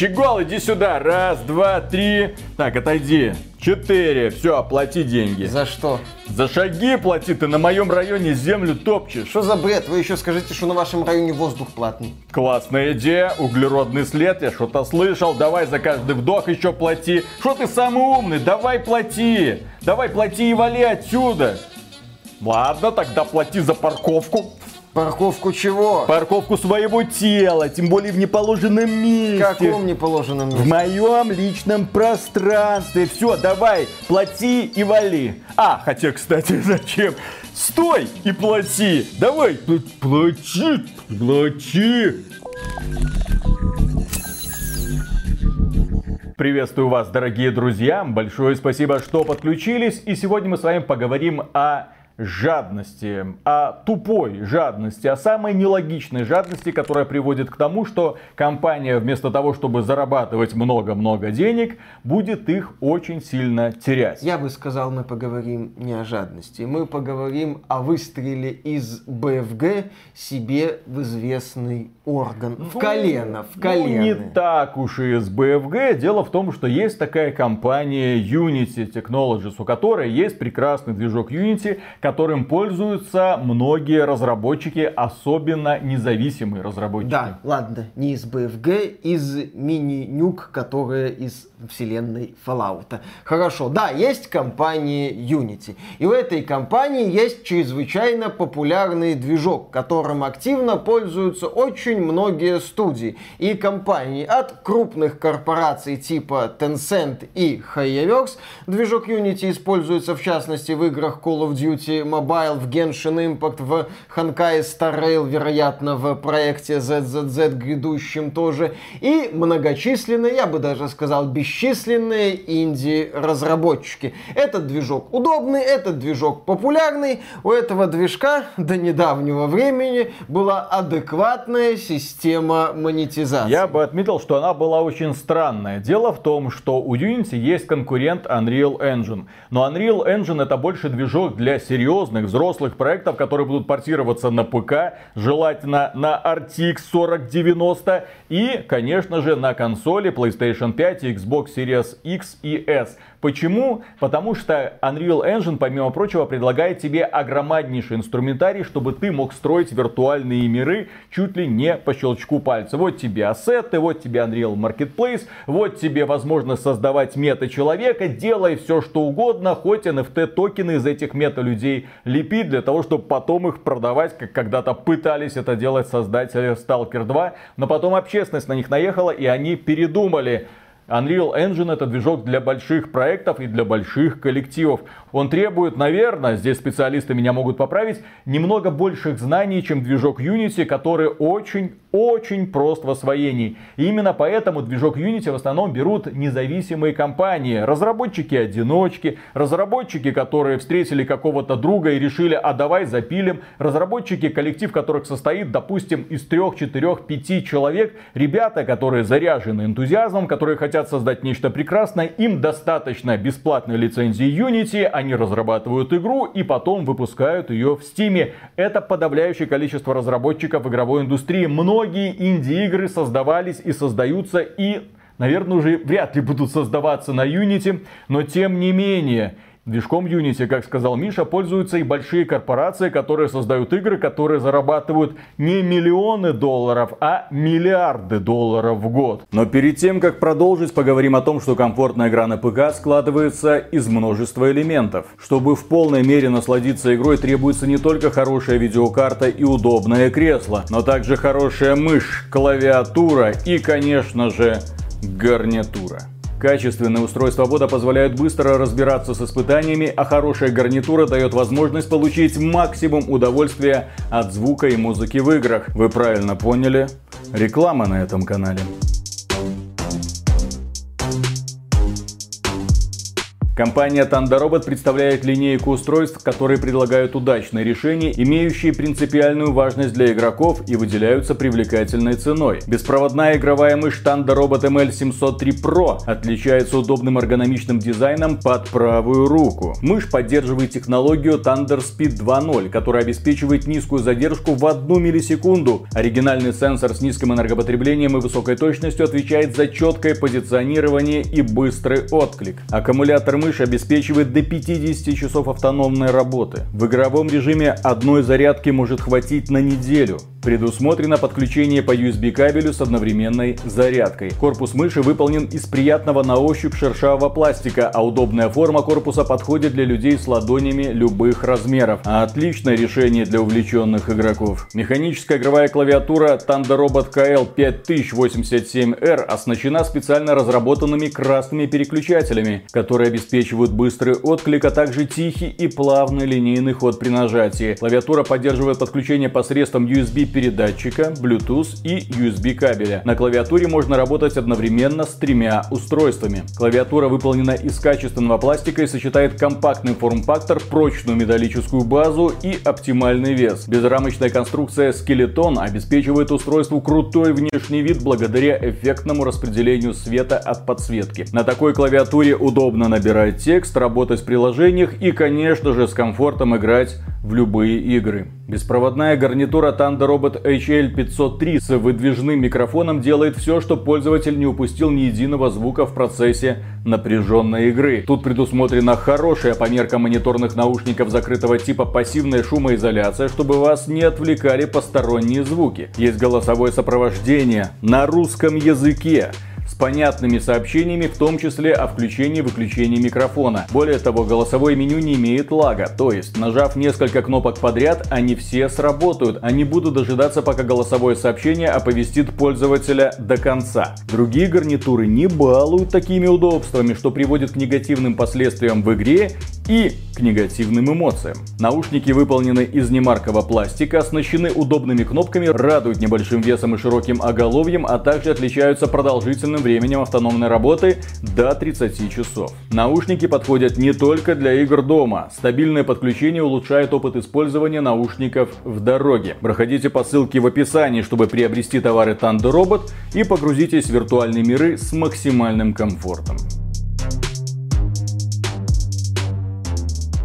Щегол, иди сюда. Раз, два, три. Так, отойди. Четыре. Все, оплати деньги. За что? За шаги плати, ты на моем районе землю топчешь. Что за бред? Вы еще скажите, что на вашем районе воздух платный. Классная идея, углеродный след, я что-то слышал, давай за каждый вдох еще плати. Что ты самый умный, давай плати. Давай плати и вали отсюда. Ладно, тогда плати за парковку. Парковку чего? Парковку своего тела, тем более в неположенном месте. В каком неположенном месте? В моем личном пространстве. Все, давай, плати и вали. А, хотя, кстати, зачем? Стой и плати. Давай, плати, плати. Приветствую вас, дорогие друзья. Большое спасибо, что подключились. И сегодня мы с вами поговорим о жадности, о тупой жадности, о самой нелогичной жадности, которая приводит к тому, что компания вместо того, чтобы зарабатывать много-много денег, будет их очень сильно терять. Я бы сказал, мы поговорим не о жадности, мы поговорим о выстреле из БФГ себе в известный орган, в ну, колено, в колено. Ну, не так уж и из БФГ. Дело в том, что есть такая компания Unity Technologies, у которой есть прекрасный движок Unity, которым пользуются многие разработчики, особенно независимые разработчики. Да, ладно, не из BFG, из мини-нюк, которые из вселенной Fallout. Хорошо, да, есть компания Unity. И у этой компании есть чрезвычайно популярный движок, которым активно пользуются очень многие студии и компании. От крупных корпораций типа Tencent и Hayaworks движок Unity используется в частности в играх Call of Duty Mobile, в Genshin Impact, в Honkai Star Rail, вероятно, в проекте ZZZ грядущем тоже. И многочисленные, я бы даже сказал, бесчисленные инди-разработчики. Этот движок удобный, этот движок популярный. У этого движка до недавнего времени была адекватная система монетизации. Я бы отметил, что она была очень странная. Дело в том, что у Unity есть конкурент Unreal Engine. Но Unreal Engine это больше движок для серьезных серьезных взрослых проектов, которые будут портироваться на ПК, желательно на RTX 4090 и, конечно же, на консоли PlayStation 5 и Xbox Series X и S. Почему? Потому что Unreal Engine, помимо прочего, предлагает тебе огромнейший инструментарий, чтобы ты мог строить виртуальные миры чуть ли не по щелчку пальца. Вот тебе ассеты, вот тебе Unreal Marketplace, вот тебе возможность создавать мета-человека, делай все что угодно, хоть NFT токены из этих мета-людей лепить для того, чтобы потом их продавать, как когда-то пытались это делать создатели Stalker 2, но потом общественность на них наехала и они передумали. Unreal Engine это движок для больших проектов и для больших коллективов. Он требует, наверное, здесь специалисты меня могут поправить, немного больших знаний, чем движок Unity, который очень-очень прост в освоении. И именно поэтому движок Unity в основном берут независимые компании. Разработчики-одиночки, разработчики, которые встретили какого-то друга и решили, а давай запилим. Разработчики, коллектив которых состоит, допустим, из трех, четырех, пяти человек. Ребята, которые заряжены энтузиазмом, которые хотят создать нечто прекрасное, им достаточно бесплатной лицензии Unity, они разрабатывают игру и потом выпускают ее в Steam. Это подавляющее количество разработчиков игровой индустрии. Многие инди-игры создавались и создаются и наверное, уже вряд ли будут создаваться на Unity, но тем не менее, Движком Unity, как сказал Миша, пользуются и большие корпорации, которые создают игры, которые зарабатывают не миллионы долларов, а миллиарды долларов в год. Но перед тем, как продолжить, поговорим о том, что комфортная игра на ПК складывается из множества элементов. Чтобы в полной мере насладиться игрой, требуется не только хорошая видеокарта и удобное кресло, но также хорошая мышь, клавиатура и, конечно же, гарнитура. Качественные устройства ввода позволяют быстро разбираться с испытаниями, а хорошая гарнитура дает возможность получить максимум удовольствия от звука и музыки в играх. Вы правильно поняли? Реклама на этом канале. Компания Tandorobot представляет линейку устройств, которые предлагают удачные решения, имеющие принципиальную важность для игроков и выделяются привлекательной ценой. Беспроводная игровая мышь Tandorobot ML703 Pro отличается удобным эргономичным дизайном под правую руку. Мышь поддерживает технологию Thunder Speed 2.0, которая обеспечивает низкую задержку в одну миллисекунду. Оригинальный сенсор с низким энергопотреблением и высокой точностью отвечает за четкое позиционирование и быстрый отклик. Аккумулятор мыши обеспечивает до 50 часов автономной работы. В игровом режиме одной зарядки может хватить на неделю. Предусмотрено подключение по USB кабелю с одновременной зарядкой. Корпус мыши выполнен из приятного на ощупь шершавого пластика, а удобная форма корпуса подходит для людей с ладонями любых размеров. Отличное решение для увлеченных игроков. Механическая игровая клавиатура Tandorobot KL 5087R оснащена специально разработанными красными переключателями, которые обеспечивают быстрый отклик, а также тихий и плавный линейный ход при нажатии. Клавиатура поддерживает подключение посредством USB передатчика, Bluetooth и USB кабеля. На клавиатуре можно работать одновременно с тремя устройствами. Клавиатура выполнена из качественного пластика и сочетает компактный форм-фактор, прочную металлическую базу и оптимальный вес. Безрамочная конструкция скелетон обеспечивает устройству крутой внешний вид благодаря эффектному распределению света от подсветки. На такой клавиатуре удобно набирать текст, работать в приложениях и, конечно же, с комфортом играть в любые игры. Беспроводная гарнитура Tandorobot HL503 с выдвижным микрофоном делает все, чтобы пользователь не упустил ни единого звука в процессе напряженной игры. Тут предусмотрена хорошая по меркам мониторных наушников закрытого типа пассивная шумоизоляция, чтобы вас не отвлекали посторонние звуки. Есть голосовое сопровождение на русском языке с понятными сообщениями, в том числе о включении и выключении микрофона. Более того, голосовое меню не имеет лага, то есть нажав несколько кнопок подряд, они все сработают, а не буду дожидаться, пока голосовое сообщение оповестит пользователя до конца. Другие гарнитуры не балуют такими удобствами, что приводит к негативным последствиям в игре и к негативным эмоциям. Наушники выполнены из немаркого пластика, оснащены удобными кнопками, радуют небольшим весом и широким оголовьем, а также отличаются продолжительным временем автономной работы до 30 часов. Наушники подходят не только для игр дома. Стабильное подключение улучшает опыт использования наушников в дороге. Проходите по ссылке в описании, чтобы приобрести товары Thunder Robot и погрузитесь в виртуальные миры с максимальным комфортом.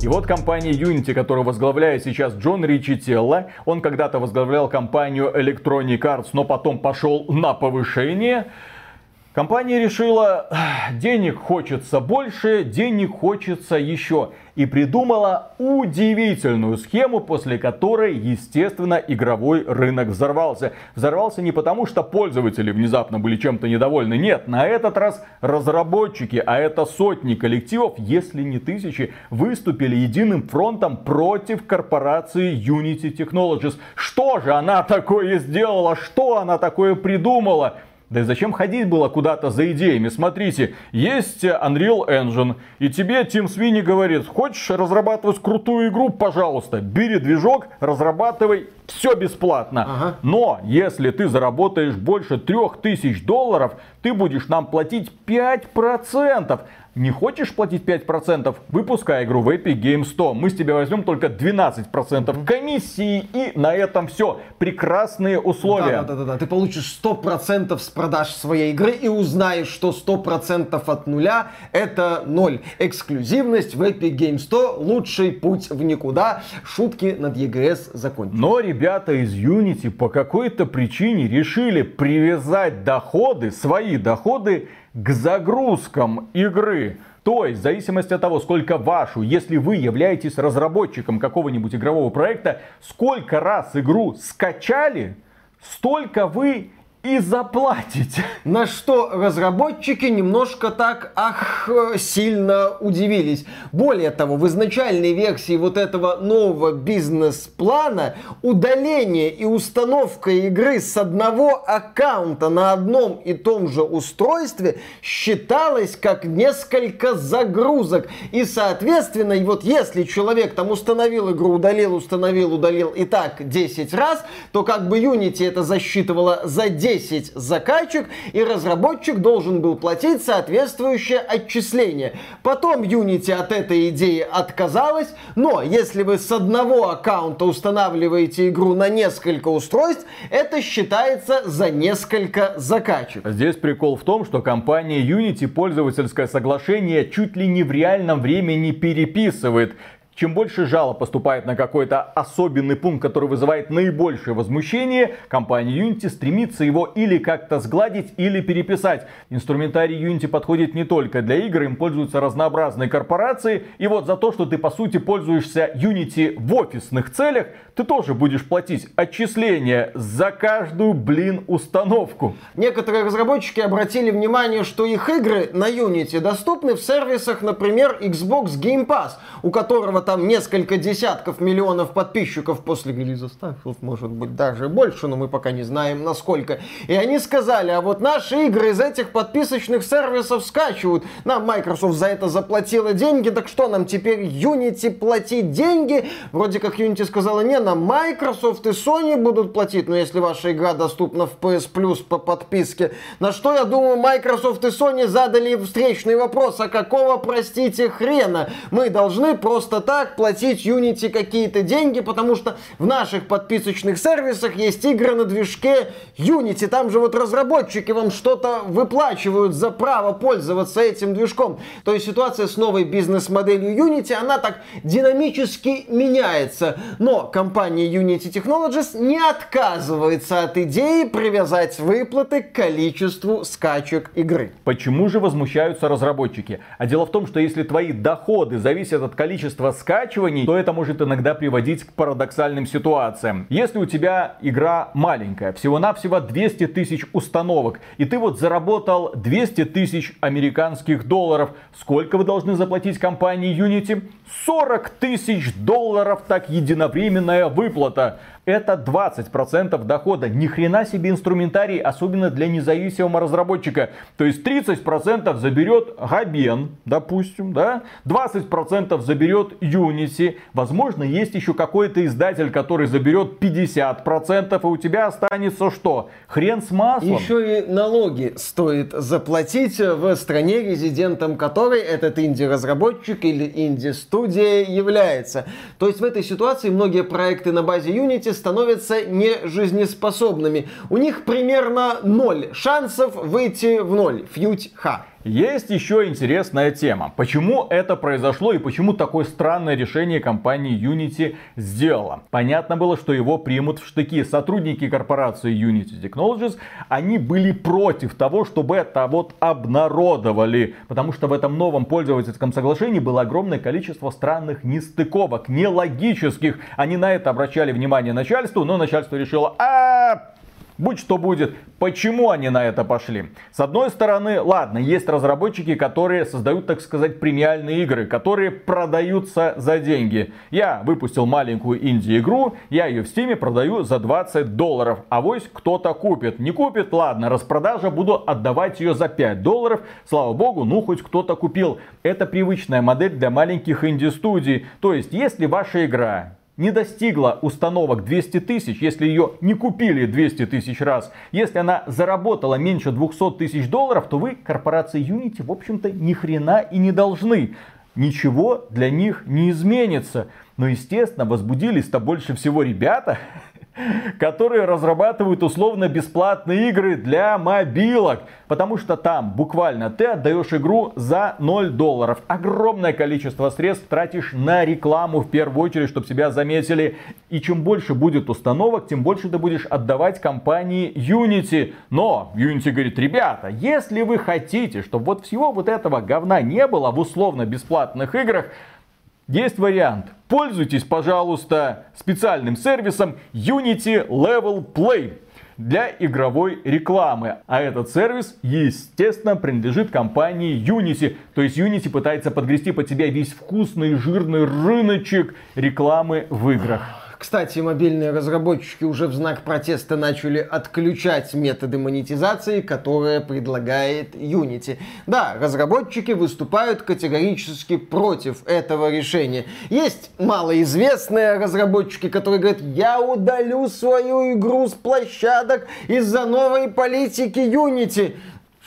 И вот компания Unity, которую возглавляет сейчас Джон Ричи Телла, он когда-то возглавлял компанию Electronic Arts, но потом пошел на повышение. Компания решила, денег хочется больше, денег хочется еще. И придумала удивительную схему, после которой, естественно, игровой рынок взорвался. Взорвался не потому, что пользователи внезапно были чем-то недовольны. Нет, на этот раз разработчики, а это сотни коллективов, если не тысячи, выступили единым фронтом против корпорации Unity Technologies. Что же она такое сделала? Что она такое придумала? Да и зачем ходить было куда-то за идеями? Смотрите, есть Unreal Engine, и тебе Тим Свини говорит, хочешь разрабатывать крутую игру, пожалуйста, бери движок, разрабатывай, все бесплатно. Ага. Но если ты заработаешь больше 3000 долларов, ты будешь нам платить 5%. Не хочешь платить 5%? Выпускай игру в Epic Games 100. Мы с тебя возьмем только 12% комиссии и на этом все. Прекрасные условия. Да, да, да, да. Ты получишь 100% с продаж своей игры и узнаешь, что 100% от нуля это ноль. Эксклюзивность в Epic Games 100 лучший путь в никуда. Шутки над EGS закончены. Но ребята из Unity по какой-то причине решили привязать доходы, свои доходы к загрузкам игры. То есть, в зависимости от того, сколько вашу, если вы являетесь разработчиком какого-нибудь игрового проекта, сколько раз игру скачали, столько вы и заплатите. На что разработчики немножко так, ах, сильно удивились. Более того, в изначальной версии вот этого нового бизнес-плана удаление и установка игры с одного аккаунта на одном и том же устройстве считалось как несколько загрузок. И, соответственно, вот если человек там установил игру, удалил, установил, удалил и так 10 раз, то как бы Unity это засчитывало за 10 10 закачек, и разработчик должен был платить соответствующее отчисление. Потом Unity от этой идеи отказалась, но если вы с одного аккаунта устанавливаете игру на несколько устройств, это считается за несколько закачек. Здесь прикол в том, что компания Unity пользовательское соглашение чуть ли не в реальном времени переписывает. Чем больше жалоб поступает на какой-то особенный пункт, который вызывает наибольшее возмущение, компания Unity стремится его или как-то сгладить, или переписать. Инструментарий Unity подходит не только для игр, им пользуются разнообразные корпорации. И вот за то, что ты по сути пользуешься Unity в офисных целях, ты тоже будешь платить отчисления за каждую, блин, установку. Некоторые разработчики обратили внимание, что их игры на Unity доступны в сервисах, например, Xbox Game Pass, у которого там несколько десятков миллионов подписчиков после релиза Starfield, может быть даже больше, но мы пока не знаем насколько. И они сказали, а вот наши игры из этих подписочных сервисов скачивают. Нам Microsoft за это заплатила деньги, так что нам теперь Unity платить деньги? Вроде как Unity сказала, не, нам Microsoft и Sony будут платить, но если ваша игра доступна в PS Plus по подписке. На что, я думаю, Microsoft и Sony задали встречный вопрос, а какого, простите, хрена? Мы должны просто так так платить Unity какие-то деньги, потому что в наших подписочных сервисах есть игры на движке Unity. Там же вот разработчики вам что-то выплачивают за право пользоваться этим движком. То есть ситуация с новой бизнес-моделью Unity, она так динамически меняется. Но компания Unity Technologies не отказывается от идеи привязать выплаты к количеству скачек игры. Почему же возмущаются разработчики? А дело в том, что если твои доходы зависят от количества скачек, скачиваний, то это может иногда приводить к парадоксальным ситуациям. Если у тебя игра маленькая, всего-навсего 200 тысяч установок, и ты вот заработал 200 тысяч американских долларов, сколько вы должны заплатить компании Unity? 40 тысяч долларов, так единовременная выплата это 20% дохода. Ни хрена себе инструментарий, особенно для независимого разработчика. То есть 30% заберет Габен, допустим, да? 20% заберет Unity. Возможно, есть еще какой-то издатель, который заберет 50%, и у тебя останется что? Хрен с маслом. Еще и налоги стоит заплатить в стране, резидентом которой этот инди-разработчик или инди-студия является. То есть в этой ситуации многие проекты на базе Unity становятся нежизнеспособными. У них примерно ноль шансов выйти в ноль. Фьють ха. Есть еще интересная тема. Почему это произошло и почему такое странное решение компании Unity сделала? Понятно было, что его примут в штыки. Сотрудники корпорации Unity Technologies, они были против того, чтобы это вот обнародовали. Потому что в этом новом пользовательском соглашении было огромное количество странных нестыковок, нелогических. Они на это обращали внимание начальству, но начальство решило, а Будь что будет, почему они на это пошли? С одной стороны, ладно, есть разработчики, которые создают, так сказать, премиальные игры, которые продаются за деньги. Я выпустил маленькую инди-игру, я ее в стиме продаю за 20 долларов. А вось кто-то купит. Не купит, ладно, распродажа, буду отдавать ее за 5 долларов. Слава богу, ну хоть кто-то купил. Это привычная модель для маленьких инди-студий. То есть, если ваша игра не достигла установок 200 тысяч, если ее не купили 200 тысяч раз, если она заработала меньше 200 тысяч долларов, то вы, корпорации Unity, в общем-то, ни хрена и не должны. Ничего для них не изменится. Но, естественно, возбудились-то больше всего ребята, которые разрабатывают условно бесплатные игры для мобилок. Потому что там буквально ты отдаешь игру за 0 долларов. Огромное количество средств тратишь на рекламу в первую очередь, чтобы себя заметили. И чем больше будет установок, тем больше ты будешь отдавать компании Unity. Но Unity говорит, ребята, если вы хотите, чтобы вот всего вот этого говна не было в условно бесплатных играх, есть вариант. Пользуйтесь, пожалуйста, специальным сервисом Unity Level Play для игровой рекламы. А этот сервис, естественно, принадлежит компании Unity. То есть Unity пытается подгрести под себя весь вкусный жирный рыночек рекламы в играх. Кстати, мобильные разработчики уже в знак протеста начали отключать методы монетизации, которые предлагает Unity. Да, разработчики выступают категорически против этого решения. Есть малоизвестные разработчики, которые говорят, я удалю свою игру с площадок из-за новой политики Unity.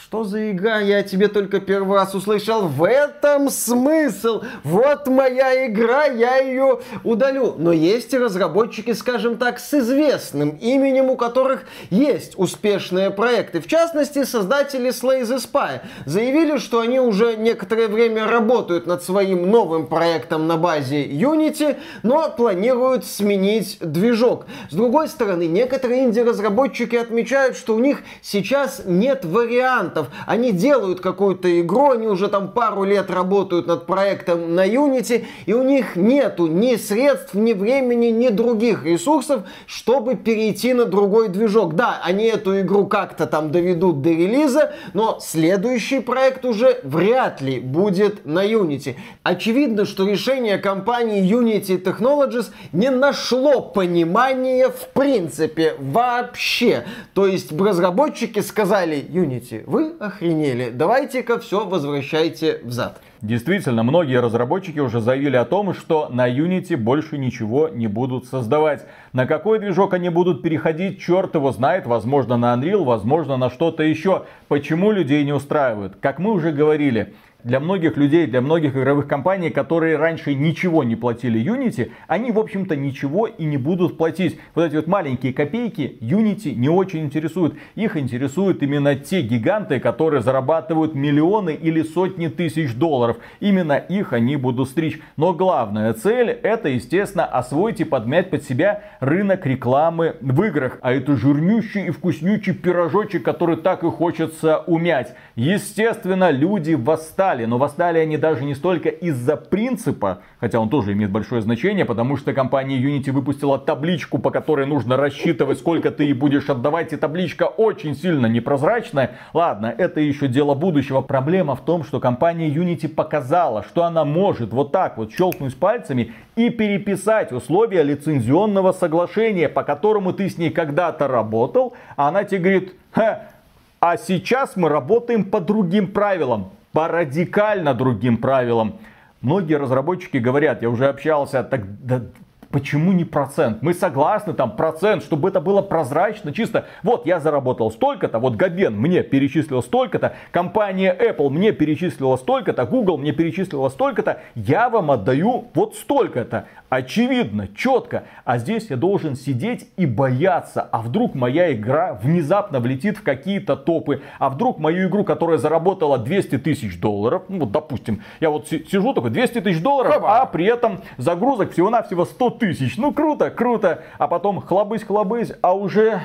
Что за игра? Я тебе только первый раз услышал. В этом смысл. Вот моя игра, я ее удалю. Но есть и разработчики, скажем так, с известным именем, у которых есть успешные проекты. В частности, создатели Slay the Spy заявили, что они уже некоторое время работают над своим новым проектом на базе Unity, но планируют сменить движок. С другой стороны, некоторые инди-разработчики отмечают, что у них сейчас нет вариантов фанатов. Они делают какую-то игру, они уже там пару лет работают над проектом на Unity, и у них нету ни средств, ни времени, ни других ресурсов, чтобы перейти на другой движок. Да, они эту игру как-то там доведут до релиза, но следующий проект уже вряд ли будет на Unity. Очевидно, что решение компании Unity Technologies не нашло понимания в принципе вообще. То есть разработчики сказали, Unity, вы охренели. Давайте-ка все возвращайте взад. Действительно, многие разработчики уже заявили о том, что на Unity больше ничего не будут создавать. На какой движок они будут переходить, черт его знает. Возможно на Unreal, возможно на что-то еще. Почему людей не устраивают? Как мы уже говорили, для многих людей, для многих игровых компаний, которые раньше ничего не платили Unity, они, в общем-то, ничего и не будут платить. Вот эти вот маленькие копейки Unity не очень интересуют. Их интересуют именно те гиганты, которые зарабатывают миллионы или сотни тысяч долларов. Именно их они будут стричь. Но главная цель это, естественно, освоить и подмять под себя рынок рекламы в играх. А это жирнющий и вкуснючий пирожочек, который так и хочется умять. Естественно, люди восстали восстали, но восстали они даже не столько из-за принципа, хотя он тоже имеет большое значение, потому что компания Unity выпустила табличку, по которой нужно рассчитывать, сколько ты ей будешь отдавать, и табличка очень сильно непрозрачная. Ладно, это еще дело будущего. Проблема в том, что компания Unity показала, что она может вот так вот щелкнуть пальцами и переписать условия лицензионного соглашения, по которому ты с ней когда-то работал, а она тебе говорит, а сейчас мы работаем по другим правилам по радикально другим правилам. Многие разработчики говорят, я уже общался, так да, Почему не процент? Мы согласны, там, процент, чтобы это было прозрачно, чисто. Вот я заработал столько-то, вот Габен мне перечислил столько-то, компания Apple мне перечислила столько-то, Google мне перечислила столько-то, я вам отдаю вот столько-то. Очевидно, четко. А здесь я должен сидеть и бояться. А вдруг моя игра внезапно влетит в какие-то топы. А вдруг мою игру, которая заработала 200 тысяч долларов, ну вот допустим, я вот сижу такой 200 тысяч долларов, а при этом загрузок всего-навсего 100 тысяч. Ну круто, круто. А потом хлобысь-хлобысь, а уже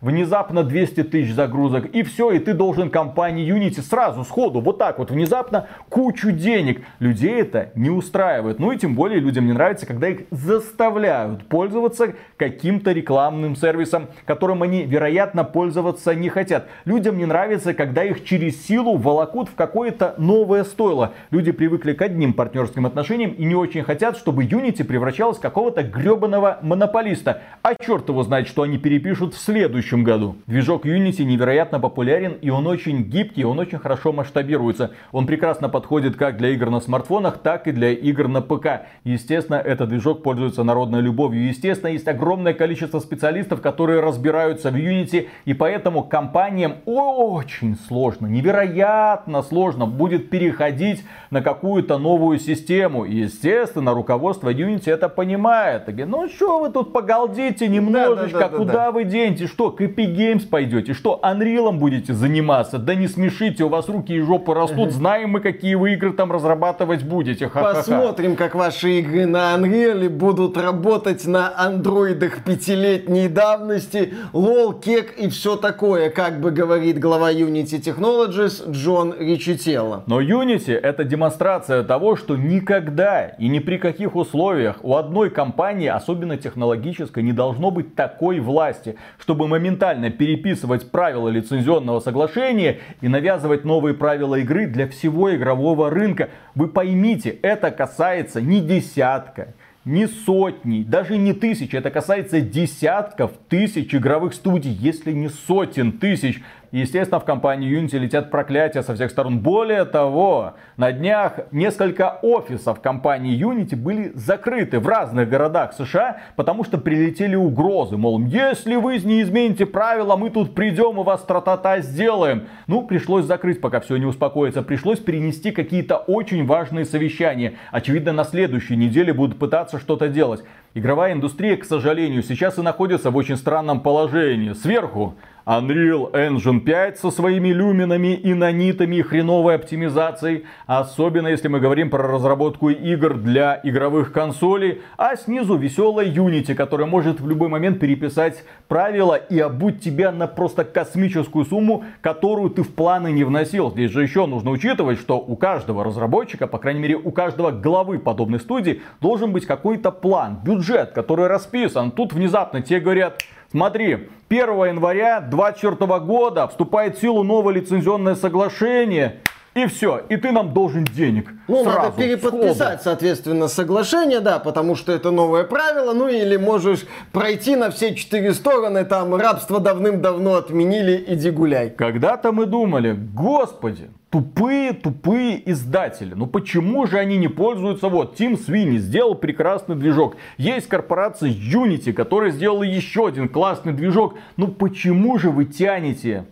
внезапно 200 тысяч загрузок, и все, и ты должен компании Unity сразу, сходу, вот так вот, внезапно кучу денег. Людей это не устраивает. Ну и тем более людям не нравится, когда их заставляют пользоваться каким-то рекламным сервисом, которым они, вероятно, пользоваться не хотят. Людям не нравится, когда их через силу волокут в какое-то новое стойло. Люди привыкли к одним партнерским отношениям и не очень хотят, чтобы Unity превращалась в какого-то гребаного монополиста. А черт его знает, что они перепишут в следующем следующем году. Движок Unity невероятно популярен и он очень гибкий, он очень хорошо масштабируется. Он прекрасно подходит как для игр на смартфонах, так и для игр на ПК. Естественно, этот движок пользуется народной любовью. Естественно, есть огромное количество специалистов, которые разбираются в Unity, и поэтому компаниям очень сложно, невероятно сложно будет переходить на какую-то новую систему. естественно, руководство Unity это понимает. Говорит, ну что вы тут погалдите немножечко, да, да, да, куда да. вы денете, что к Epic Games пойдете? Что, Unreal будете заниматься? Да не смешите, у вас руки и жопы растут. Знаем мы, какие вы игры там разрабатывать будете. Ха-ха-ха. Посмотрим, как ваши игры на Unreal будут работать на андроидах пятилетней давности. Лол, кек и все такое, как бы говорит глава Unity Technologies Джон Ричителло. Но Unity это демонстрация того, что никогда и ни при каких условиях у одной компании, особенно технологической, не должно быть такой власти, чтобы моментально моментально переписывать правила лицензионного соглашения и навязывать новые правила игры для всего игрового рынка. Вы поймите, это касается не десятка, не сотни, даже не тысяч, это касается десятков тысяч игровых студий, если не сотен тысяч. Естественно, в компании Unity летят проклятия со всех сторон. Более того, на днях несколько офисов компании Unity были закрыты в разных городах США, потому что прилетели угрозы. Мол, если вы не измените правила, мы тут придем и вас тра-та-та сделаем. Ну, пришлось закрыть, пока все не успокоится. Пришлось перенести какие-то очень важные совещания. Очевидно, на следующей неделе будут пытаться что-то делать. Игровая индустрия, к сожалению, сейчас и находится в очень странном положении. Сверху Unreal Engine 5 со своими люминами и нанитами и хреновой оптимизацией, особенно если мы говорим про разработку игр для игровых консолей, а снизу веселая Unity, которая может в любой момент переписать правила и обуть тебя на просто космическую сумму, которую ты в планы не вносил. Здесь же еще нужно учитывать, что у каждого разработчика, по крайней мере у каждого главы подобной студии, должен быть какой-то план, бюджет, который расписан. Тут внезапно тебе говорят, Смотри, 1 января 2024 года вступает в силу новое лицензионное соглашение. И все, и ты нам должен денег. Ну, сразу, надо переподписать, соответственно, соглашение, да, потому что это новое правило. Ну, или можешь пройти на все четыре стороны, там рабство давным-давно отменили, иди гуляй. Когда-то мы думали, господи, тупые, тупые издатели. Ну почему же они не пользуются? Вот, Тим Свини сделал прекрасный движок. Есть корпорация Unity, которая сделала еще один классный движок. Ну почему же вы тянете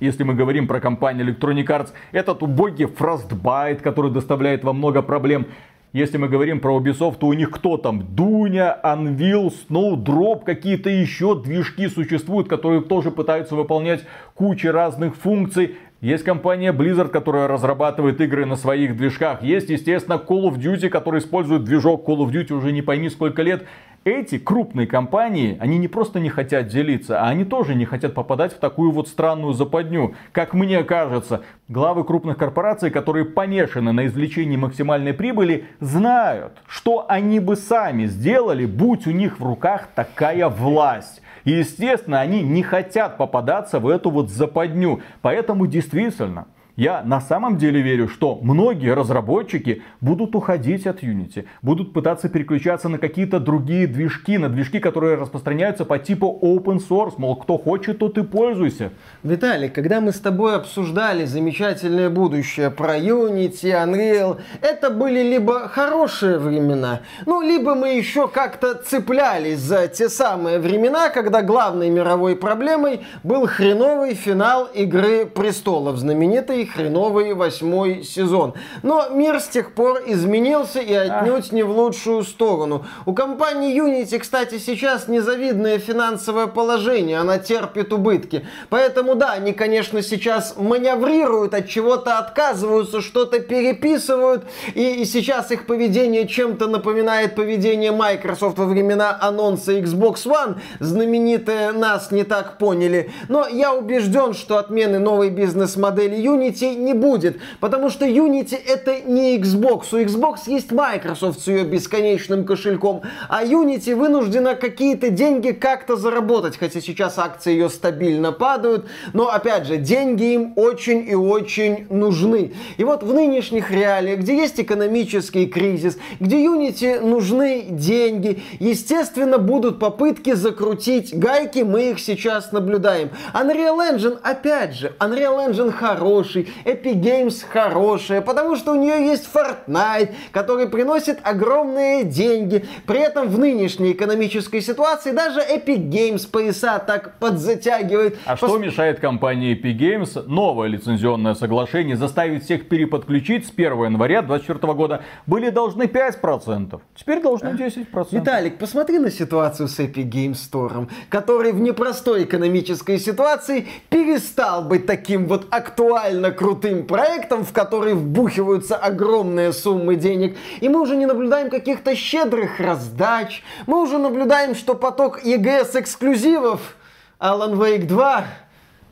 если мы говорим про компанию Electronic Arts, этот убогий Frostbite, который доставляет вам много проблем. Если мы говорим про Ubisoft, то у них кто там? Дуня, Unreal, Snowdrop, какие-то еще движки существуют, которые тоже пытаются выполнять кучу разных функций. Есть компания Blizzard, которая разрабатывает игры на своих движках. Есть, естественно, Call of Duty, который использует движок Call of Duty уже не пойми сколько лет. Эти крупные компании, они не просто не хотят делиться, а они тоже не хотят попадать в такую вот странную западню. Как мне кажется, главы крупных корпораций, которые помешаны на извлечении максимальной прибыли, знают, что они бы сами сделали, будь у них в руках такая власть. И, естественно, они не хотят попадаться в эту вот западню. Поэтому действительно, я на самом деле верю, что многие разработчики будут уходить от Unity, будут пытаться переключаться на какие-то другие движки, на движки, которые распространяются по типу open source, мол, кто хочет, тот и пользуйся. Виталий, когда мы с тобой обсуждали замечательное будущее про Unity, Unreal, это были либо хорошие времена, ну, либо мы еще как-то цеплялись за те самые времена, когда главной мировой проблемой был хреновый финал Игры Престолов, знаменитой хреновый восьмой сезон. Но мир с тех пор изменился и отнюдь не в лучшую сторону. У компании Unity, кстати, сейчас незавидное финансовое положение, она терпит убытки. Поэтому да, они, конечно, сейчас маневрируют, от чего-то отказываются, что-то переписывают, и, и сейчас их поведение чем-то напоминает поведение Microsoft во времена анонса Xbox One, знаменитое «Нас не так поняли». Но я убежден, что отмены новой бизнес-модели Unity Unity не будет, потому что Unity это не Xbox. У Xbox есть Microsoft с ее бесконечным кошельком, а Unity вынуждена какие-то деньги как-то заработать, хотя сейчас акции ее стабильно падают, но опять же, деньги им очень и очень нужны. И вот в нынешних реалиях, где есть экономический кризис, где Unity нужны деньги, естественно, будут попытки закрутить гайки, мы их сейчас наблюдаем. Unreal Engine, опять же, Unreal Engine хороший, Epic Games хорошая, потому что у нее есть Fortnite, который приносит огромные деньги. При этом в нынешней экономической ситуации даже Epic Games пояса так подзатягивает. А Пос... что мешает компании Epic Games новое лицензионное соглашение заставить всех переподключить с 1 января 2024 года? Были должны 5%, теперь должны 10%. Виталик, посмотри на ситуацию с Epic Games Store, который в непростой экономической ситуации перестал быть таким вот актуально крутым проектом, в который вбухиваются огромные суммы денег. И мы уже не наблюдаем каких-то щедрых раздач. Мы уже наблюдаем, что поток EGS эксклюзивов Alan Wake 2,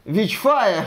Witchfire,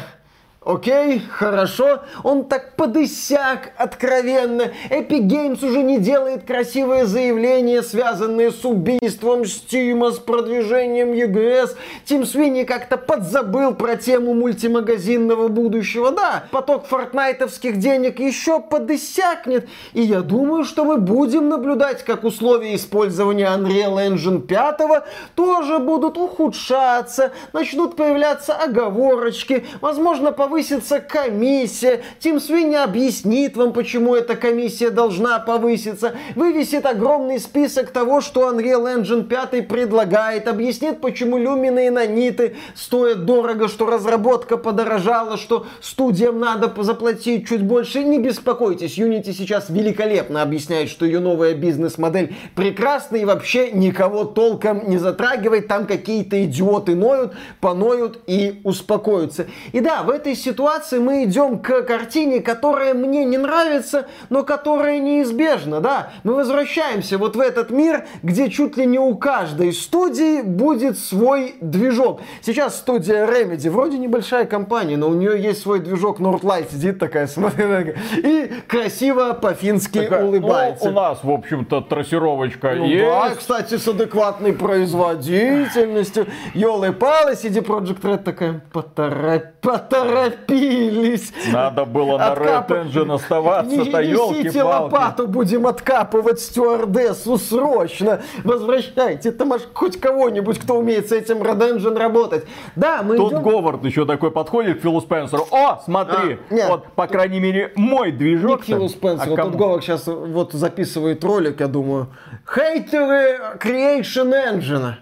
Окей, хорошо. Он так подысяк откровенно. Epic Games уже не делает красивые заявления, связанные с убийством Стима, с продвижением EGS. Тим Свини как-то подзабыл про тему мультимагазинного будущего. Да, поток фортнайтовских денег еще подысякнет. И я думаю, что мы будем наблюдать, как условия использования Unreal Engine 5 тоже будут ухудшаться. Начнут появляться оговорочки. Возможно, по повысится комиссия. Тим Свинни объяснит вам, почему эта комиссия должна повыситься. Вывесит огромный список того, что Unreal Engine 5 предлагает. Объяснит, почему люмины и наниты стоят дорого, что разработка подорожала, что студиям надо заплатить чуть больше. Не беспокойтесь, Unity сейчас великолепно объясняет, что ее новая бизнес-модель прекрасна и вообще никого толком не затрагивает. Там какие-то идиоты ноют, поноют и успокоятся. И да, в этой ситуации мы идем к картине, которая мне не нравится, но которая неизбежна, да. Мы возвращаемся вот в этот мир, где чуть ли не у каждой студии будет свой движок. Сейчас студия Remedy, вроде небольшая компания, но у нее есть свой движок, Northlight сидит такая, смотрит, и красиво по-фински такая, улыбается. Ну, у нас, в общем-то, трассировочка ну, есть. Да, кстати, с адекватной производительностью. Ёлы-палы, CD Projekt Red такая, поторопись, поторопись торопились. Надо было на Откап... Red Engine оставаться-то, елки лопату, будем откапывать стюардессу срочно. Возвращайте, там аж хоть кого-нибудь, кто умеет с этим Red Engine работать. Да, мы Тут идем... Говард еще такой подходит к Филу Спенсеру. О, смотри, а, вот, по крайней мере, мой движок. Не к Филу Спенсеру, а кому... тут Говард сейчас вот записывает ролик, я думаю. Хейтеры Creation Engine.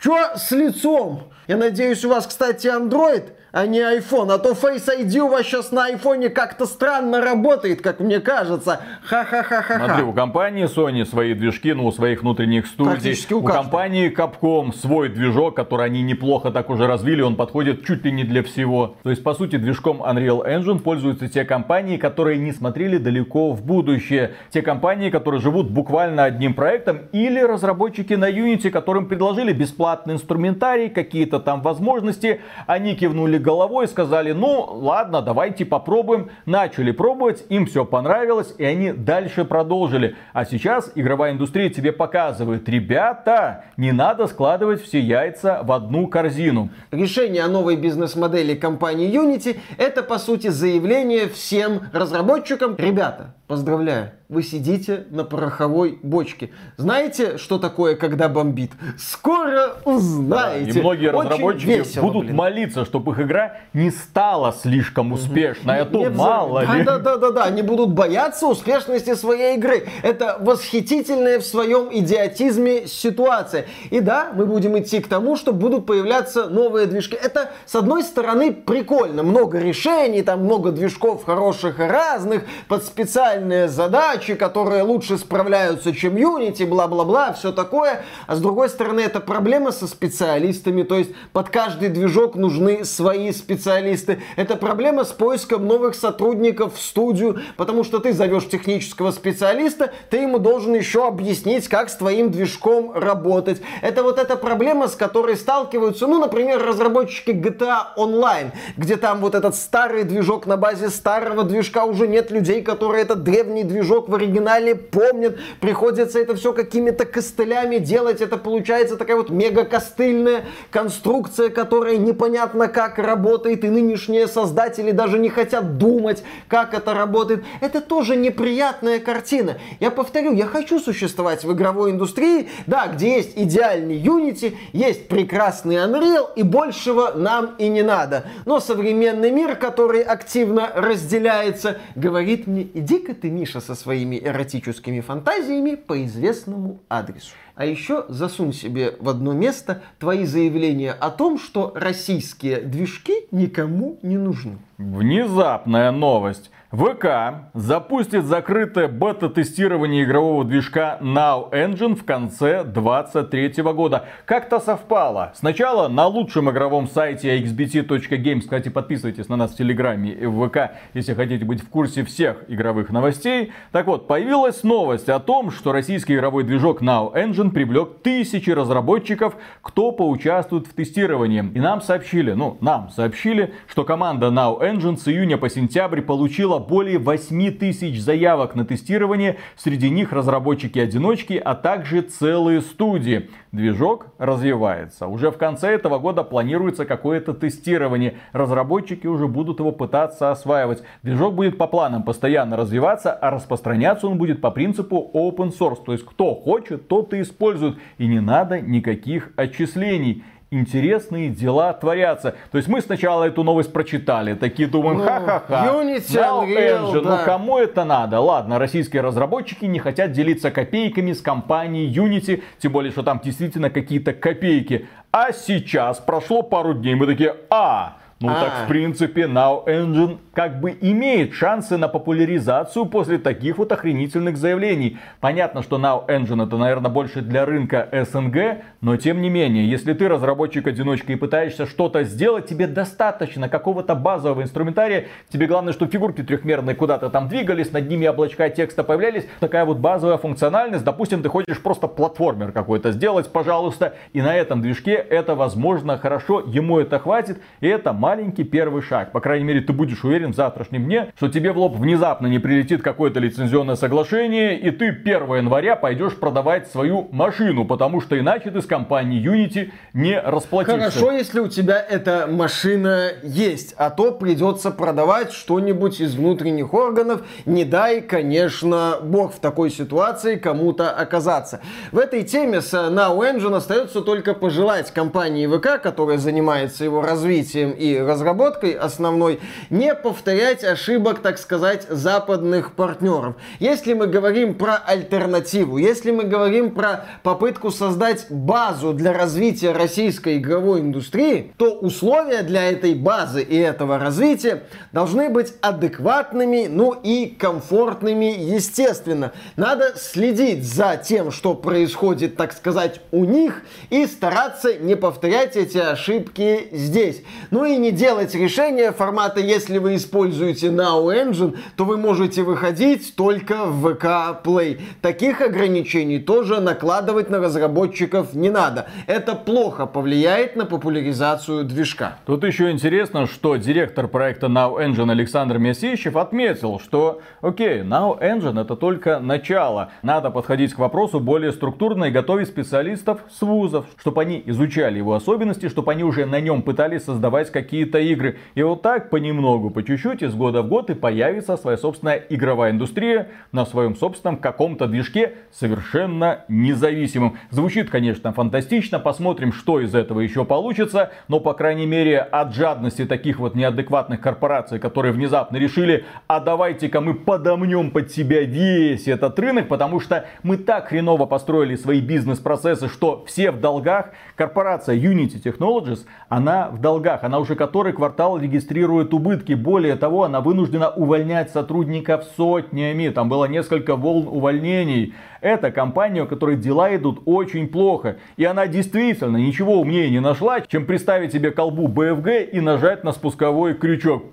Чё с лицом? Я надеюсь, у вас, кстати, Android а не iPhone. А то Face ID у вас сейчас на iPhone как-то странно работает, как мне кажется. Ха-ха-ха-ха. Смотри, у компании Sony свои движки, ну, у своих внутренних студий. У, у компании Capcom свой движок, который они неплохо так уже развили, он подходит чуть ли не для всего. То есть, по сути, движком Unreal Engine пользуются те компании, которые не смотрели далеко в будущее. Те компании, которые живут буквально одним проектом, или разработчики на Unity, которым предложили бесплатный инструментарий, какие-то там возможности, они кивнули головой сказали, ну ладно, давайте попробуем. Начали пробовать, им все понравилось, и они дальше продолжили. А сейчас игровая индустрия тебе показывает, ребята, не надо складывать все яйца в одну корзину. Решение о новой бизнес-модели компании Unity это по сути заявление всем разработчикам, ребята, поздравляю, вы сидите на пороховой бочке. Знаете, что такое, когда бомбит? Скоро узнаете. Да, и многие Очень разработчики весело, будут блин. молиться, чтобы их игра не стала слишком успешной, а то мало ли. Да, да, да, да, они будут бояться успешности своей игры. Это восхитительная в своем идиотизме ситуация. И да, мы будем идти к тому, что будут появляться новые движки. Это, с одной стороны, прикольно. Много решений, там много движков хороших и разных, под специальные задачи задачи, которые лучше справляются, чем Unity, бла-бла-бла, все такое. А с другой стороны, это проблема со специалистами, то есть под каждый движок нужны свои специалисты. Это проблема с поиском новых сотрудников в студию, потому что ты зовешь технического специалиста, ты ему должен еще объяснить, как с твоим движком работать. Это вот эта проблема, с которой сталкиваются, ну, например, разработчики GTA Online, где там вот этот старый движок на базе старого движка, уже нет людей, которые этот древний движок в оригинале помнят. Приходится это все какими-то костылями делать. Это получается такая вот мега-костыльная конструкция, которая непонятно как работает. И нынешние создатели даже не хотят думать, как это работает. Это тоже неприятная картина. Я повторю, я хочу существовать в игровой индустрии, да, где есть идеальный Unity, есть прекрасный Unreal, и большего нам и не надо. Но современный мир, который активно разделяется, говорит мне, иди-ка ты, Миша, со своими эротическими фантазиями по известному адресу. А еще засунь себе в одно место твои заявления о том, что российские движки никому не нужны. Внезапная новость. ВК запустит закрытое бета-тестирование игрового движка Now Engine в конце 2023 года. Как-то совпало. Сначала на лучшем игровом сайте xbt.games, кстати, подписывайтесь на нас в Телеграме и в ВК, если хотите быть в курсе всех игровых новостей. Так вот, появилась новость о том, что российский игровой движок Now Engine привлек тысячи разработчиков, кто поучаствует в тестировании. И нам сообщили, ну, нам сообщили, что команда Now Engine с июня по сентябрь получила более 8 тысяч заявок на тестирование, среди них разработчики-одиночки, а также целые студии. Движок развивается. Уже в конце этого года планируется какое-то тестирование. Разработчики уже будут его пытаться осваивать. Движок будет по планам постоянно развиваться, а распространяться он будет по принципу open source. То есть кто хочет, тот и использует. И не надо никаких отчислений интересные дела творятся. То есть мы сначала эту новость прочитали, такие думаем, ну, ха-ха-ха. Unity, Now Unreal, Engine, ну да. ну кому это надо? Ладно, российские разработчики не хотят делиться копейками с компанией Unity, тем более, что там действительно какие-то копейки. А сейчас прошло пару дней, мы такие, а, ну а. так в принципе Now Engine как бы имеет шансы на популяризацию после таких вот охренительных заявлений. Понятно, что Now Engine это, наверное, больше для рынка СНГ, но тем не менее, если ты разработчик-одиночка и пытаешься что-то сделать, тебе достаточно какого-то базового инструментария. Тебе главное, чтобы фигурки трехмерные куда-то там двигались, над ними облачка текста появлялись. Такая вот базовая функциональность. Допустим, ты хочешь просто платформер какой-то сделать, пожалуйста. И на этом движке это возможно хорошо, ему это хватит. И это маленький первый шаг. По крайней мере, ты будешь уверен, в завтрашнем дне, что тебе в лоб внезапно не прилетит какое-то лицензионное соглашение, и ты 1 января пойдешь продавать свою машину, потому что иначе ты с компанией Unity не расплатишься. Хорошо, если у тебя эта машина есть, а то придется продавать что-нибудь из внутренних органов. Не дай, конечно, бог в такой ситуации кому-то оказаться. В этой теме с Now Engine остается только пожелать компании ВК, которая занимается его развитием и разработкой основной, не повторять ошибок, так сказать, западных партнеров. Если мы говорим про альтернативу, если мы говорим про попытку создать базу для развития российской игровой индустрии, то условия для этой базы и этого развития должны быть адекватными, ну и комфортными, естественно. Надо следить за тем, что происходит, так сказать, у них, и стараться не повторять эти ошибки здесь. Ну и не делать решения формата, если вы используете Now Engine, то вы можете выходить только в VK Play. Таких ограничений тоже накладывать на разработчиков не надо. Это плохо повлияет на популяризацию движка. Тут еще интересно, что директор проекта Now Engine Александр Месищев отметил, что окей, Now Engine это только начало. Надо подходить к вопросу более структурно и готовить специалистов с вузов, чтобы они изучали его особенности, чтобы они уже на нем пытались создавать какие-то игры. И вот так понемногу, по чуть-чуть из года в год и появится своя собственная игровая индустрия на своем собственном каком-то движке совершенно независимым. Звучит, конечно, фантастично, посмотрим, что из этого еще получится, но, по крайней мере, от жадности таких вот неадекватных корпораций, которые внезапно решили, а давайте-ка мы подомнем под себя весь этот рынок, потому что мы так хреново построили свои бизнес-процессы, что все в долгах. Корпорация Unity Technologies, она в долгах, она уже который квартал регистрирует убытки более того, она вынуждена увольнять сотрудников сотнями. Там было несколько волн увольнений. Это компания, у которой дела идут очень плохо. И она действительно ничего умнее не нашла, чем приставить себе колбу BFG и нажать на спусковой крючок.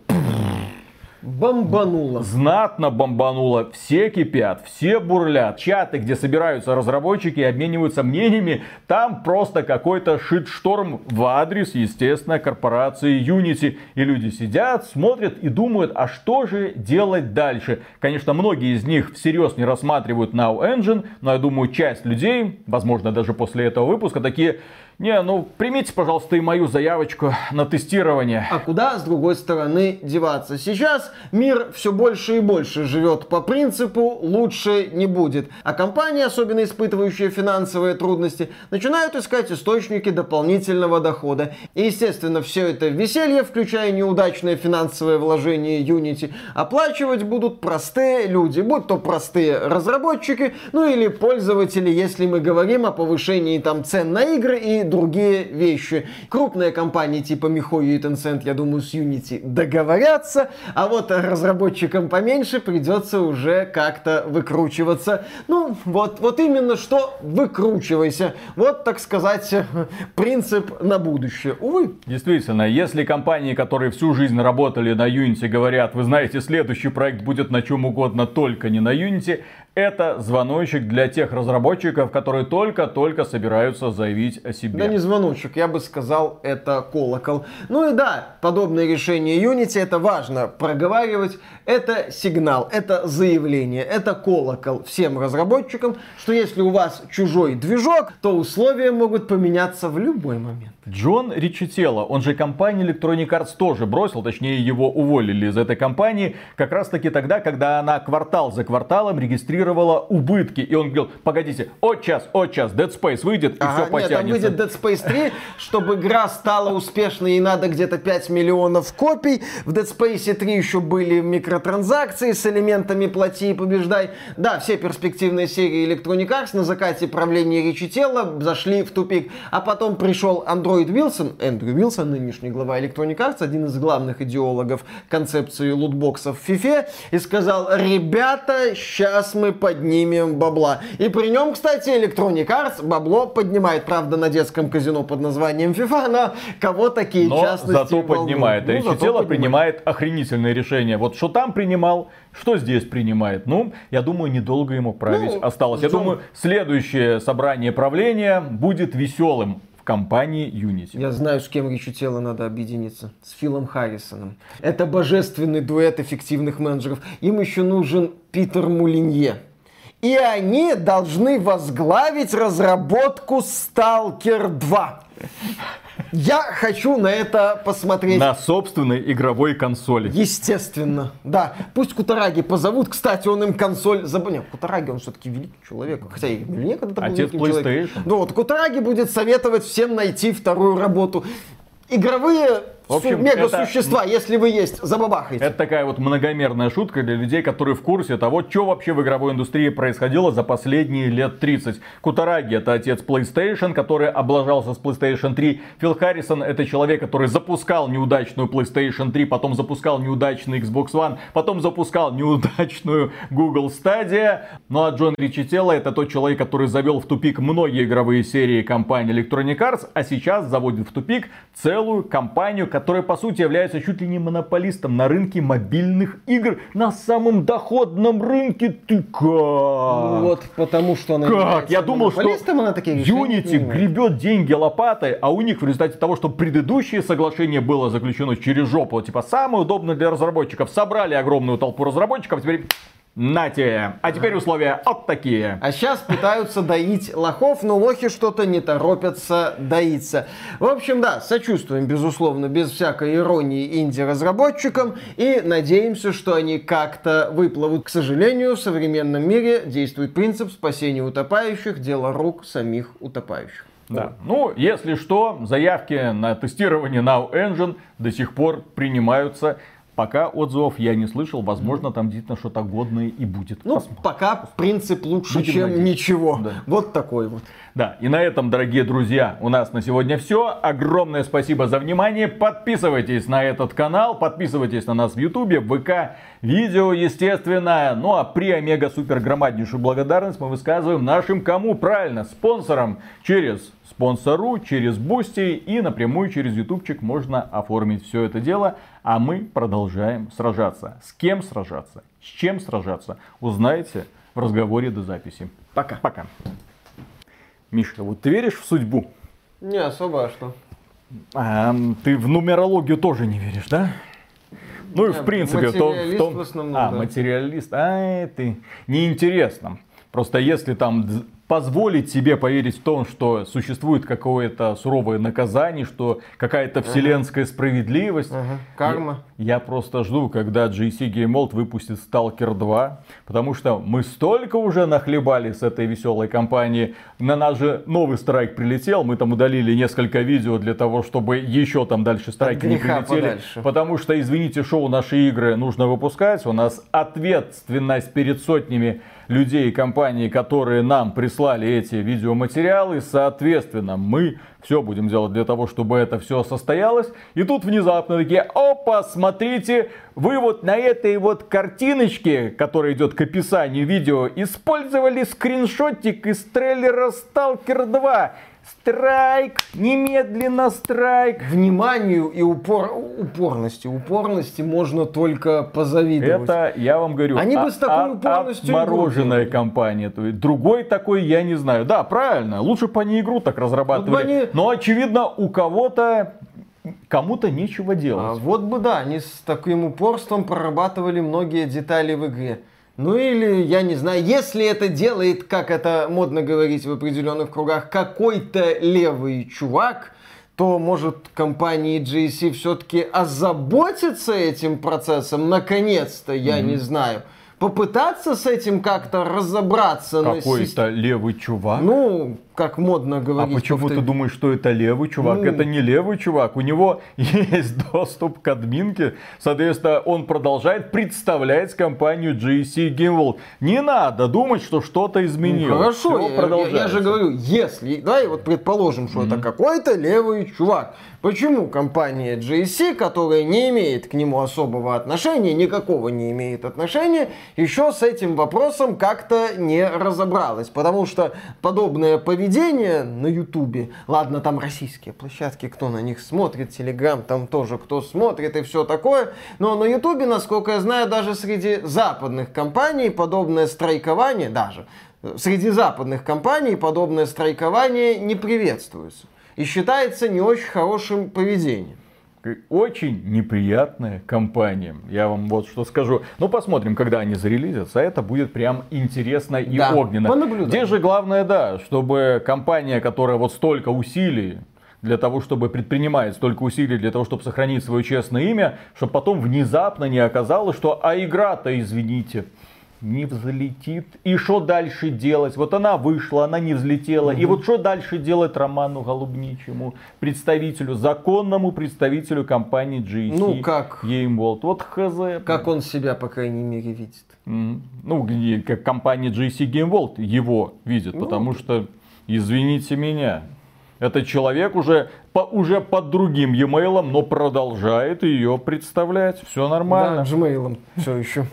Бомбануло. Знатно бомбануло. Все кипят, все бурлят. Чаты, где собираются разработчики и обмениваются мнениями, там просто какой-то шит-шторм в адрес, естественно, корпорации Unity. И люди сидят, смотрят и думают, а что же делать дальше. Конечно, многие из них всерьез не рассматривают Now Engine, но я думаю, часть людей, возможно, даже после этого выпуска, такие, не, ну примите, пожалуйста, и мою заявочку на тестирование. А куда, с другой стороны, деваться? Сейчас мир все больше и больше живет по принципу «лучше не будет». А компании, особенно испытывающие финансовые трудности, начинают искать источники дополнительного дохода. И, естественно, все это веселье, включая неудачное финансовое вложение Unity, оплачивать будут простые люди, будь то простые разработчики, ну или пользователи, если мы говорим о повышении там цен на игры и другие вещи. Крупные компании типа Mihoyo и Tencent, я думаю, с Unity договорятся, а вот разработчикам поменьше придется уже как-то выкручиваться. Ну, вот, вот именно что выкручивайся. Вот, так сказать, принцип на будущее. Увы. Действительно, если компании, которые всю жизнь работали на Unity, говорят, вы знаете, следующий проект будет на чем угодно, только не на Unity, это звоночек для тех разработчиков, которые только-только собираются заявить о себе. Да не звоночек, я бы сказал, это колокол. Ну и да, подобное решение Unity, это важно проговаривать, это сигнал, это заявление, это колокол всем разработчикам, что если у вас чужой движок, то условия могут поменяться в любой момент. Джон Ричителло, он же компанию Electronic Arts тоже бросил, точнее его уволили из этой компании, как раз таки тогда, когда она квартал за кварталом регистрировала убытки. И он говорил, погодите, от час, от час, Dead Space выйдет и ага, все потянется. Нет, там выйдет Dead Space 3, чтобы игра стала успешной, и надо где-то 5 миллионов копий. В Dead Space 3 еще были микротранзакции с элементами плати и побеждай. Да, все перспективные серии Electronic Arts на закате правления Ричителло зашли в тупик. А потом пришел Android Андроид Вилсон, Эндрю Вилсон, нынешний глава Electronic Arts, один из главных идеологов концепции лутбоксов в FIFA, и сказал, ребята, сейчас мы поднимем бабла. И при нем, кстати, Electronic Arts бабло поднимает, правда, на детском казино под названием FIFA, но кого такие но частности зато поднимает. Ну, Речи тело принимает охренительное решение. Вот что там принимал, что здесь принимает? Ну, я думаю, недолго ему править ну, осталось. Я думаю, следующее собрание правления будет веселым в компании Unity. Я знаю, с кем Ричу Тело надо объединиться. С Филом Харрисоном. Это божественный дуэт эффективных менеджеров. Им еще нужен Питер Мулинье. И они должны возглавить разработку Stalker 2. Я хочу на это посмотреть. На собственной игровой консоли. Естественно, да. Пусть Кутараги позовут. Кстати, он им консоль забыл. Нет, Кутараги, он все-таки великий человек. Хотя и мне когда-то был Отец PlayStation. Человек. Ну вот, Кутараги будет советовать всем найти вторую работу. Игровые в общем, мега-существа, это... если вы есть, забабахайте. Это такая вот многомерная шутка для людей, которые в курсе того, что вообще в игровой индустрии происходило за последние лет 30. Кутараги это отец PlayStation, который облажался с PlayStation 3. Фил Харрисон это человек, который запускал неудачную PlayStation 3, потом запускал неудачный Xbox One, потом запускал неудачную Google Stadia. Ну а Джон Ричителло это тот человек, который завел в тупик многие игровые серии компании Electronic Arts, а сейчас заводит в тупик целую компанию, которая по сути является чуть ли не монополистом на рынке мобильных игр, на самом доходном рынке. Ты как? Ну, вот потому что она Как? Я думал, что она такие Unity гребет деньги лопатой, а у них в результате того, что предыдущее соглашение было заключено через жопу, типа самое удобное для разработчиков, собрали огромную толпу разработчиков, теперь Нате. А теперь условия вот такие. А сейчас пытаются доить лохов, но лохи что-то не торопятся доиться. В общем, да, сочувствуем, безусловно, без всякой иронии инди-разработчикам и надеемся, что они как-то выплывут. К сожалению, в современном мире действует принцип спасения утопающих, дело рук самих утопающих. Да. Ну, если что, заявки на тестирование Now Engine до сих пор принимаются. Пока отзывов я не слышал, возможно, там действительно что-то годное и будет. Ну, Посмотрим. пока принцип лучше, Будем чем надеяться. ничего. Да. Вот такой вот. Да, и на этом, дорогие друзья, у нас на сегодня все. Огромное спасибо за внимание. Подписывайтесь на этот канал, подписывайтесь на нас в Ютубе, в ВК, видео, естественно. Ну а при омега супер громаднейшую благодарность мы высказываем нашим кому? Правильно, спонсорам через спонсору, через Бусти и напрямую через ютубчик можно оформить все это дело. А мы продолжаем сражаться. С кем сражаться? С чем сражаться? Узнаете в разговоре до записи. Пока. Пока. Миша, вот ты веришь в судьбу? Не особо, а что? А, ты в нумерологию тоже не веришь, да? Ну и в принципе в том, в том... В основном, а, да. материалист. А, ты неинтересно. Просто если там позволить себе поверить в том, что существует какое-то суровое наказание, что какая-то вселенская ага. справедливость. Ага. Карма. Я, я просто жду, когда GC Game World выпустит Stalker 2, потому что мы столько уже нахлебали с этой веселой компании. На нас же новый страйк прилетел, мы там удалили несколько видео для того, чтобы еще там дальше страйки не прилетели. Подальше. Потому что, извините, шоу наши игры нужно выпускать, у нас ответственность перед сотнями людей и компаний, которые нам прислали эти видеоматериалы, соответственно, мы все будем делать для того, чтобы это все состоялось. И тут внезапно такие, опа, смотрите, вы вот на этой вот картиночке, которая идет к описанию видео, использовали скриншотик из трейлера Stalker 2. Страйк! Немедленно страйк! Вниманию и упор... упорности. Упорности можно только позавидовать. Это, я вам говорю, Они бы с такой а, упорностью мороженая компания. То есть, другой такой я не знаю. Да, правильно. Лучше бы они игру так разрабатывали. Вот они... Но, очевидно, у кого-то кому-то нечего делать. А вот бы да, они с таким упорством прорабатывали многие детали в игре. Ну или, я не знаю, если это делает, как это модно говорить в определенных кругах, какой-то левый чувак, то может компании GSC все-таки озаботиться этим процессом, наконец-то, я mm-hmm. не знаю попытаться с этим как-то разобраться. Какой-то левый чувак? Ну, как модно а говорить. А почему ты думаешь, что это левый чувак? Ну... Это не левый чувак. У него есть доступ к админке. Соответственно, он продолжает представлять компанию GSC Game Не надо думать, что что-то изменилось. Ну, хорошо, я, я же говорю, если, давай вот предположим, что mm-hmm. это какой-то левый чувак. Почему компания GSC, которая не имеет к нему особого отношения, никакого не имеет отношения, еще с этим вопросом как-то не разобралась? Потому что подобное поведение на Ютубе, ладно, там российские площадки, кто на них смотрит, Телеграм там тоже кто смотрит и все такое, но на Ютубе, насколько я знаю, даже среди западных компаний подобное страйкование, даже среди западных компаний подобное страйкование не приветствуется. И считается не очень хорошим поведением. Очень неприятная компания. Я вам вот что скажу. Ну, посмотрим, когда они зарелизятся. Это будет прям интересно и да, огненно. Понаблюдаем. Здесь же главное, да, чтобы компания, которая вот столько усилий для того, чтобы предпринимать столько усилий для того, чтобы сохранить свое честное имя, чтобы потом внезапно не оказалось, что а игра-то, извините, не взлетит. И что дальше делать? Вот она вышла, она не взлетела. Угу. И вот что дальше делать Роману Голубничему, представителю, законному представителю компании GC ну, как? Game World? Вот хз. Как он себя, по крайней мере, видит? Ну, как компания GC Game World его видит, ну, потому что, извините меня, этот человек уже, по, уже под другим e-mail, но продолжает ее представлять. Все нормально. Да, Gmail все еще.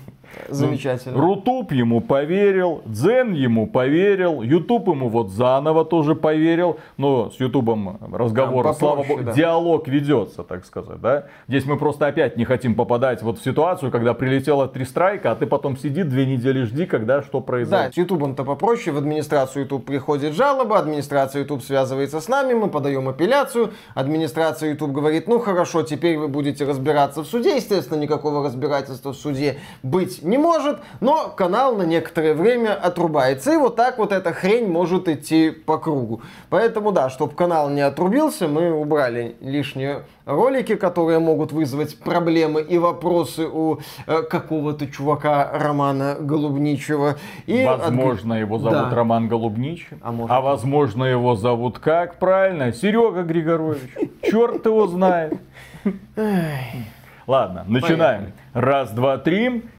Замечательно. Рутуб ему поверил, Дзен ему поверил, Ютуб ему вот заново тоже поверил. Но с Ютубом разговор, слава богу, да. диалог ведется, так сказать, да. Здесь мы просто опять не хотим попадать вот в ситуацию, когда прилетело три страйка, а ты потом сиди две недели жди, когда что произойдет. Да, с Ютубом-то попроще, в администрацию Ютуб приходит жалоба, администрация Ютуб связывается с нами, мы подаем апелляцию, администрация Ютуб говорит, ну хорошо, теперь вы будете разбираться в суде, естественно, никакого разбирательства в суде быть не может, но канал на некоторое время отрубается. И вот так вот эта хрень может идти по кругу. Поэтому да, чтобы канал не отрубился, мы убрали лишние ролики, которые могут вызвать проблемы и вопросы у э, какого-то чувака Романа Голубничева. И возможно, от... его зовут да. Роман Голубнич, а, может... а возможно, его зовут как правильно? Серега Григорович. Черт его знает. Ладно, начинаем. Раз, два, три.